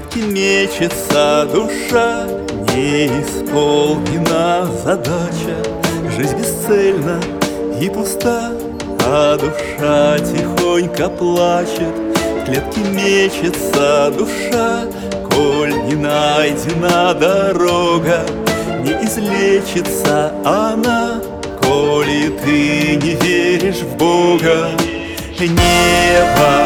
мечется душа, не исполнена задача, Жизнь бесцельна и пуста, а душа тихонько плачет, В клетке мечется душа, Коль не найдена дорога, Не излечится она, Коли ты не веришь в Бога. Небо,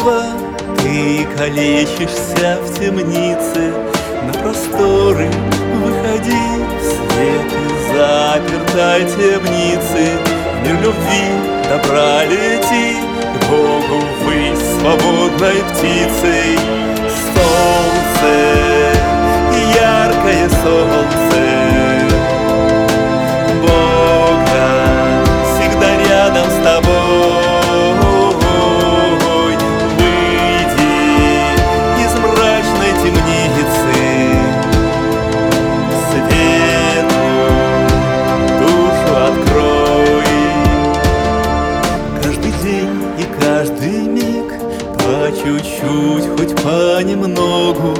божества Ты калечишься в темнице. На просторы выходи свет из запертой темницы. В мир любви добра лети К Богу ввысь свободной птицей Солнце, день и каждый миг по чуть-чуть, хоть понемногу,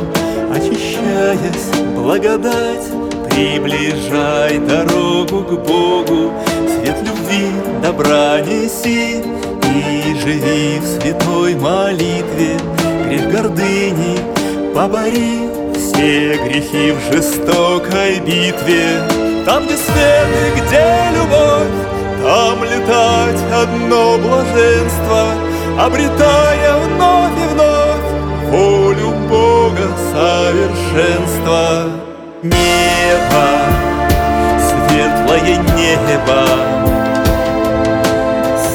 очищаясь, благодать Приближай дорогу к Богу, Свет любви, добра неси И живи в святой молитве, Грех гордыни побори Все грехи в жестокой битве. Там, где свет и где любовь, Там летать одно блаженство, Обретая вновь и вновь Волю Бога совершенства. Небо, светлое небо,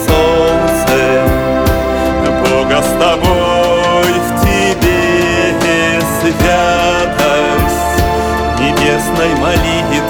Солнце, Бога с тобой в тебе святость Небесной молитвы